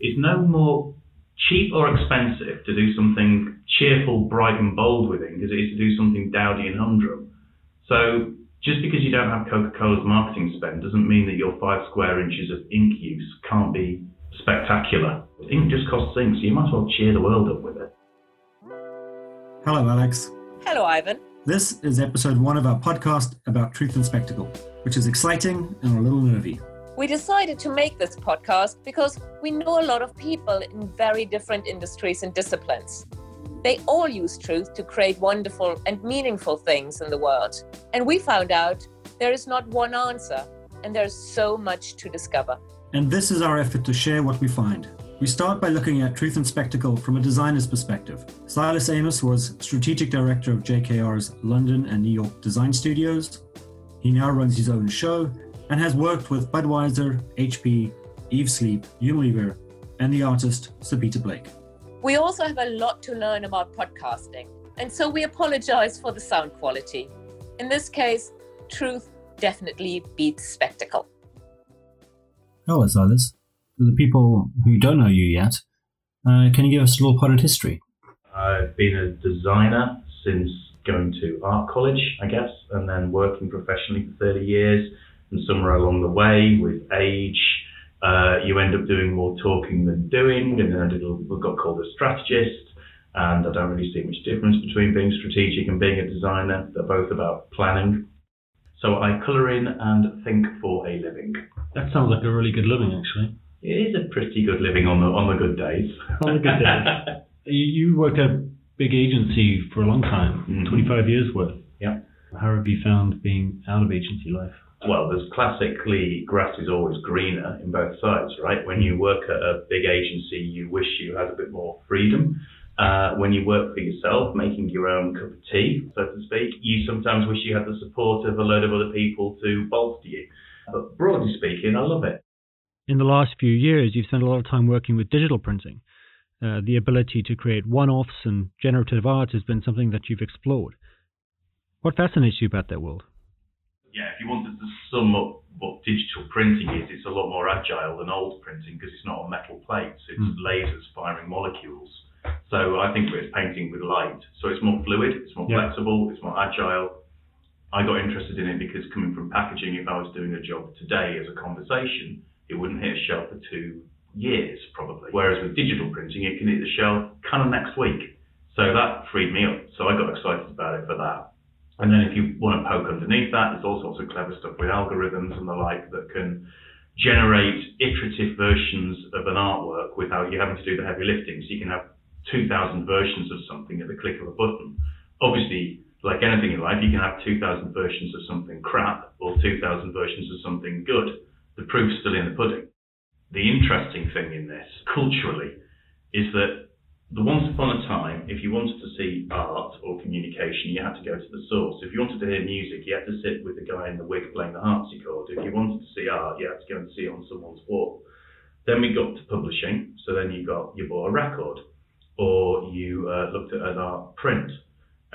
it's no more cheap or expensive to do something cheerful, bright, and bold with ink as it is to do something dowdy and humdrum. So just because you don't have Coca-Cola's marketing spend doesn't mean that your five square inches of ink use can't be spectacular. Ink just costs ink, so you might as well cheer the world up with it. Hello, Alex. Hello, Ivan. This is episode one of our podcast about truth and spectacle, which is exciting and a little nervy. We decided to make this podcast because we know a lot of people in very different industries and disciplines. They all use truth to create wonderful and meaningful things in the world. And we found out there is not one answer, and there's so much to discover. And this is our effort to share what we find. We start by looking at truth and spectacle from a designer's perspective. Silas Amos was strategic director of JKR's London and New York design studios. He now runs his own show and has worked with Budweiser, HP, Eve Sleep, Unilever, and the artist Sir Peter Blake. We also have a lot to learn about podcasting, and so we apologize for the sound quality. In this case, truth definitely beats spectacle. Hello, Silas. For the people who don't know you yet, uh, can you give us a little potted history? I've been a designer since going to art college, I guess, and then working professionally for 30 years and somewhere along the way with age, uh, you end up doing more talking than doing. And then I did got called a strategist, and I don't really see much difference between being strategic and being a designer. They're both about planning. So I colour in and think for a living. That sounds like a really good living, actually. It is a pretty good living on the on the good days. On the good days. you worked at a big agency for a long time, mm-hmm. 25 years worth. Yeah. How have you found being out of agency life? Well, there's classically grass is always greener in both sides, right? When you work at a big agency, you wish you had a bit more freedom. Uh, when you work for yourself, making your own cup of tea, so to speak, you sometimes wish you had the support of a load of other people to bolster you. But broadly speaking, I love it. In the last few years, you've spent a lot of time working with digital printing. Uh, the ability to create one offs and generative art has been something that you've explored. What fascinates you about that world? Yeah, if you wanted to sum up what digital printing is, it's a lot more agile than old printing because it's not on metal plates, it's mm. lasers firing molecules. So I think it's painting with light. So it's more fluid, it's more yeah. flexible, it's more agile. I got interested in it because coming from packaging, if I was doing a job today as a conversation, it wouldn't hit a shelf for two years probably. Whereas with digital printing, it can hit the shelf kind of next week. So that freed me up. So I got excited about it for that. And then if you want to poke underneath that, there's all sorts of clever stuff with algorithms and the like that can generate iterative versions of an artwork without you having to do the heavy lifting. So you can have 2,000 versions of something at the click of a button. Obviously, like anything in life, you can have 2,000 versions of something crap or 2,000 versions of something good. The proof's still in the pudding. The interesting thing in this, culturally, is that the once upon a time, if you wanted to see art or communication, you had to go to the source. If you wanted to hear music, you had to sit with the guy in the wig playing the harpsichord. If you wanted to see art, you had to go and see it on someone's wall. Then we got to publishing, so then you got you bought a record, or you uh, looked at an art print,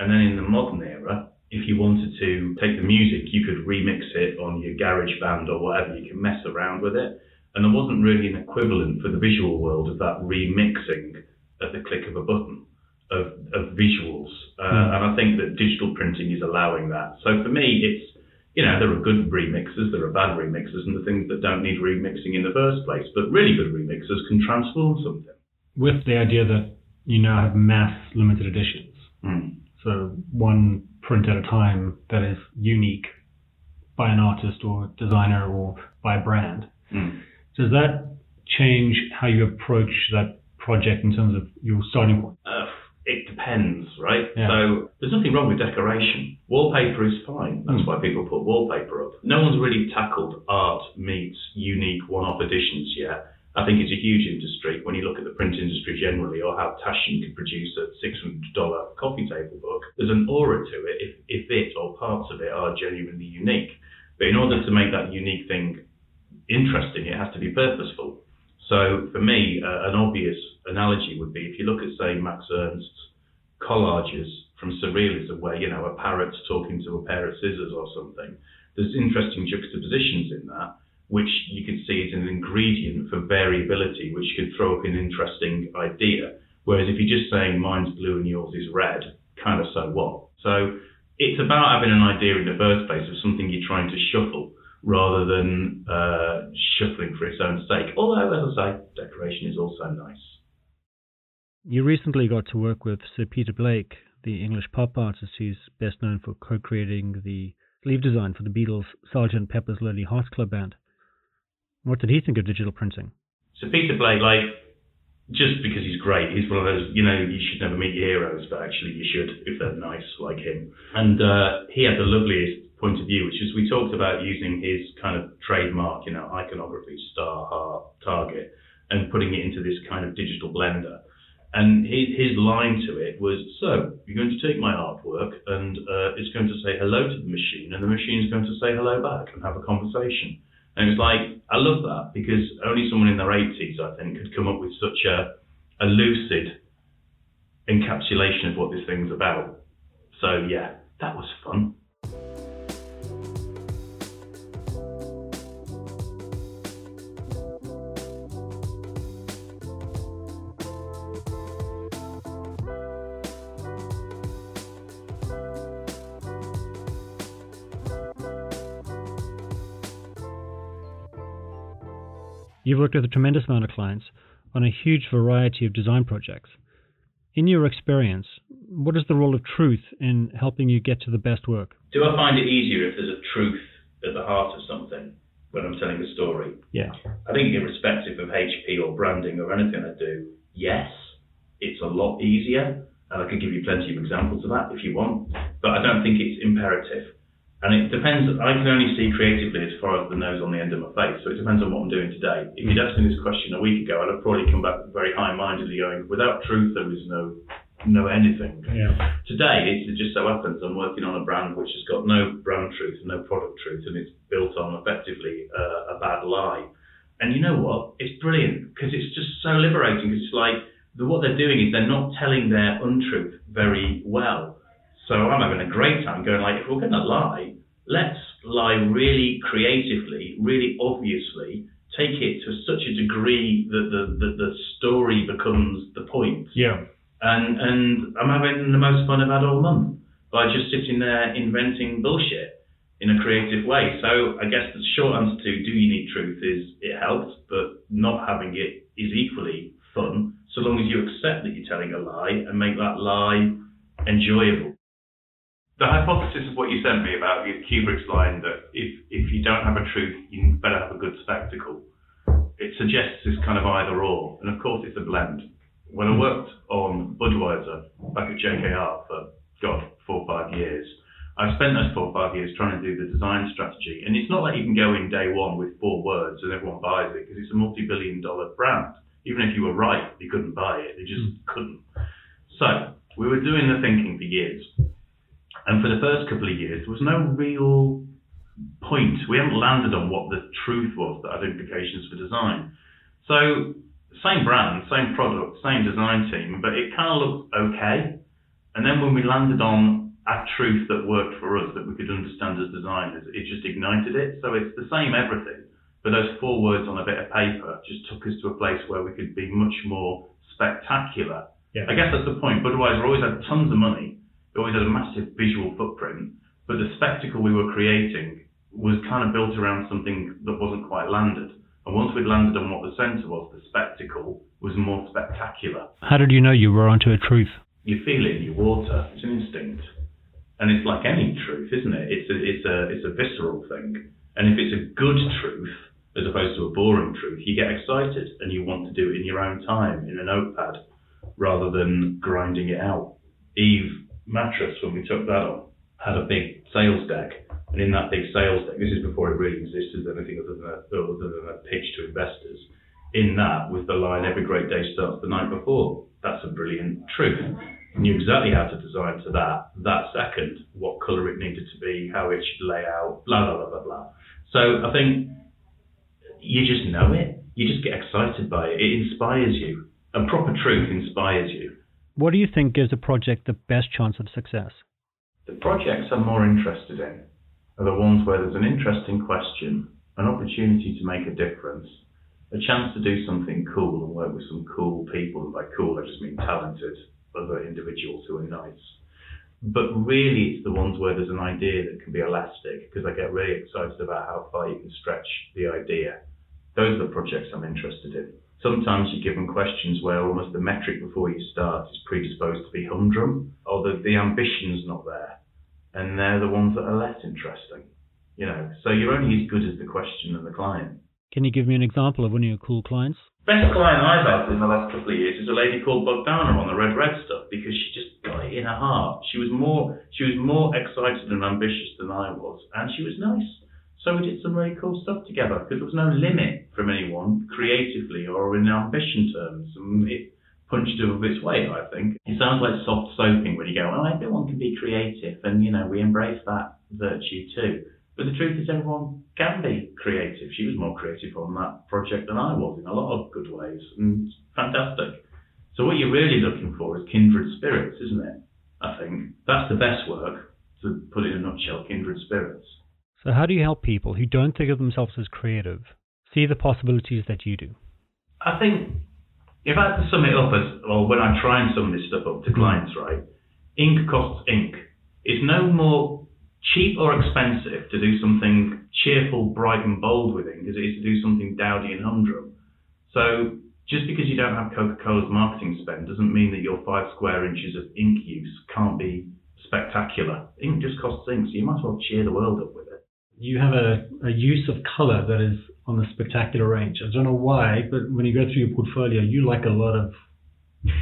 and then in the modern era, if you wanted to take the music, you could remix it on your GarageBand or whatever. You can mess around with it, and there wasn't really an equivalent for the visual world of that remixing at the click of a button of, of visuals. Uh, mm. And I think that digital printing is allowing that. So for me, it's, you know, there are good remixes, there are bad remixes, and the things that don't need remixing in the first place. But really good remixes can transform something. With the idea that you now have mass limited editions. Mm. So one print at a time that is unique by an artist or designer or by a brand. Mm. Does that change how you approach that project in terms of your starting point? Uh, it depends, right? Yeah. So there's nothing wrong with decoration. Wallpaper is fine. That's mm. why people put wallpaper up. No one's really tackled art meets unique one-off editions yet. I think it's a huge industry when you look at the print industry generally, or how Taschen could produce a $600 coffee table book. There's an aura to it if, if it or parts of it are genuinely unique. But in order to make that unique thing interesting, it has to be purposeful. So for me, uh, an obvious analogy would be if you look at, say, Max Ernst's collages from Surrealism, where, you know, a parrot's talking to a pair of scissors or something, there's interesting juxtapositions in that. which you could see as an ingredient for variability, which could throw up an interesting idea. Whereas if you're just saying mine's blue and yours is red, kind of so what? So it's about having an idea in the first place of something you're trying to shuffle rather than uh, shuffling for its own sake. Although, as I say, decoration is also nice. You recently got to work with Sir Peter Blake, the English pop artist who's best known for co-creating the sleeve design for the Beatles' Sgt. Pepper's Lonely Hearts Club Band. What did he think of digital printing? So Peter Blake, like, just because he's great, he's one of those, you know, you should never meet your heroes, but actually you should if they're nice like him. And uh, he had the loveliest point of view, which is we talked about using his kind of trademark, you know, iconography, star, heart, target, and putting it into this kind of digital blender. And his, his line to it was, so you're going to take my artwork and uh, it's going to say hello to the machine and the machine is going to say hello back and have a conversation. And it's like, I love that because only someone in their 80s, I think, could come up with such a, a lucid encapsulation of what this thing's about. So, yeah, that was fun. You've worked with a tremendous amount of clients on a huge variety of design projects. In your experience, what is the role of truth in helping you get to the best work? Do I find it easier if there's a truth at the heart of something when I'm telling a story? Yeah. I think, irrespective of HP or branding or anything I do, yes, it's a lot easier. And I could give you plenty of examples of that if you want, but I don't think it's imperative. And it depends, I can only see creatively as far as the nose on the end of my face. So it depends on what I'm doing today. If you'd asked me this question a week ago, I'd have probably come back very high mindedly going, without truth, there is no no anything. Yeah. Today, it just so happens I'm working on a brand which has got no brand truth and no product truth, and it's built on effectively uh, a bad lie. And you know what? It's brilliant because it's just so liberating. It's like the, what they're doing is they're not telling their untruth very well. So I'm having a great time going like, if we're going to lie, let's lie really creatively, really obviously, take it to such a degree that the, the, the story becomes the point. Yeah. And, and I'm having the most fun I've had all month by just sitting there inventing bullshit in a creative way. So I guess the short answer to do you need truth is it helps, but not having it is equally fun, so long as you accept that you're telling a lie and make that lie enjoyable the hypothesis of what you sent me about the Kubrick's line that if if you don't have a truth, you better have a good spectacle. It suggests this kind of either or, and of course it's a blend. When I worked on Budweiser back at JKR for God four or five years, I spent those four or five years trying to do the design strategy, and it's not like you can go in day one with four words and everyone buys it because it's a multi-billion-dollar brand. Even if you were right, you couldn't buy it. They just mm. couldn't. So we were doing the thinking for years and for the first couple of years, there was no real point. We haven't landed on what the truth was that had implications for design. So, same brand, same product, same design team, but it kind of looked okay. And then when we landed on a truth that worked for us, that we could understand as designers, it just ignited it. So it's the same everything, but those four words on a bit of paper just took us to a place where we could be much more spectacular. Yeah. I guess that's the point. Budweiser always had tons of money, it always had a massive visual footprint, but the spectacle we were creating was kind of built around something that wasn't quite landed. And once we'd landed on what the centre was, the spectacle was more spectacular. How did you know you were onto a truth? You feel it in your water. It's an instinct, and it's like any truth, isn't it? It's a it's a it's a visceral thing. And if it's a good truth as opposed to a boring truth, you get excited and you want to do it in your own time in a notepad rather than grinding it out. Eve mattress, when we took that on, had a big sales deck. And in that big sales deck, this is before it really existed anything other than a, other than a pitch to investors. In that was the line, every great day starts the night before. That's a brilliant truth. Knew exactly how to design to that, that second, what colour it needed to be, how it should lay out, blah, blah, blah, blah, blah. So I think you just know it. You just get excited by it. It inspires you. And proper truth inspires you. What do you think gives a project the best chance of success? The projects I'm more interested in are the ones where there's an interesting question an opportunity to make a difference, a chance to do something cool and work with some cool people. And by cool, I just mean talented other individuals who are nice. But really, it's the ones where there's an idea that can be elastic because I get really excited about how far you can stretch the idea. Those are the projects I'm interested in. Sometimes you're given questions where almost the metric before you start is predisposed to be humdrum or the, the ambition's not there. And they're the ones that are less interesting. You know, so you're only as good as the question and the client. Can you give me an example of one of your cool clients? Best client I've had in the last couple of years is a lady called Bogdana on the Red Red stuff because she just got it in her heart. She was more she was more excited and ambitious than I was, and she was nice. So we did some really cool stuff together because there was no limit from anyone creatively or in ambition terms, and it punched above its weight. I think it sounds like soft soaping when you go, "Oh, everyone can be creative," and you know we embrace that virtue too. But the truth is, everyone can be creative. She was more creative on that project than I was in a lot of good ways, and fantastic. So what you're really looking for is kindred spirits, isn't it? I think that's the best work. To put in a nutshell, kindred spirits. So how do you help people who don't think of themselves as creative see the possibilities that you do? I think if I had to sum it up as, or when I try and sum this stuff up to clients, right? Ink costs ink. It's no more cheap or expensive to do something cheerful, bright, and bold with ink as it is to do something dowdy and humdrum. So just because you don't have Coca-Cola's marketing spend doesn't mean that your five square inches of ink use can't be spectacular. Ink just costs ink, so you might as well cheer the world up with it. You have a, a use of color that is on the spectacular range. I don't know why, but when you go through your portfolio, you like a lot of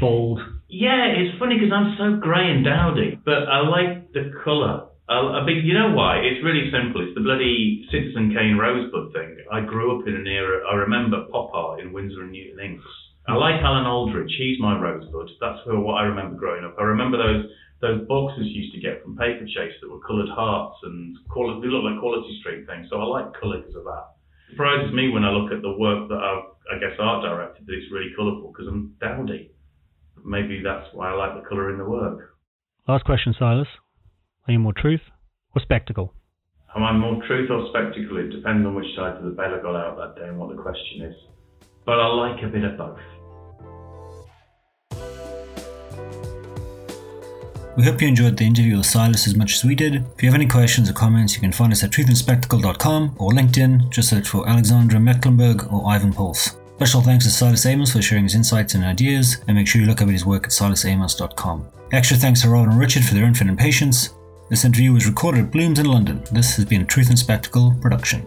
bold. Yeah, it's funny because I'm so grey and dowdy, but I like the colour a big, you know why? It's really simple. It's the bloody Citizen Kane Rosebud thing. I grew up in an era. I remember pop art in Winsor and Newton Inks. I like Alan Aldridge. He's my Rosebud. That's what I remember growing up. I remember those those boxes you used to get from Paperchase that were coloured hearts and quality, they look like Quality Street things. So I like colour because of that. It surprises me when I look at the work that I've, I guess, art directed that it's really colourful because I'm dowdy. Maybe that's why I like the colour in the work. Last question, Silas. Are you more truth or spectacle? Am I more truth or spectacle? It depends on which side of the bed I got out that day and what the question is. But I like a bit of both. We hope you enjoyed the interview with Silas as much as we did. If you have any questions or comments, you can find us at truthandspectacle.com or LinkedIn. Just search for Alexandra Mecklenburg or Ivan Pulse. Special thanks to Silas Amos for sharing his insights and ideas, and make sure you look up his work at silasamos.com. Extra thanks to Robin and Richard for their infinite patience. This interview was recorded at Blooms in London. This has been a Truth and Spectacle production.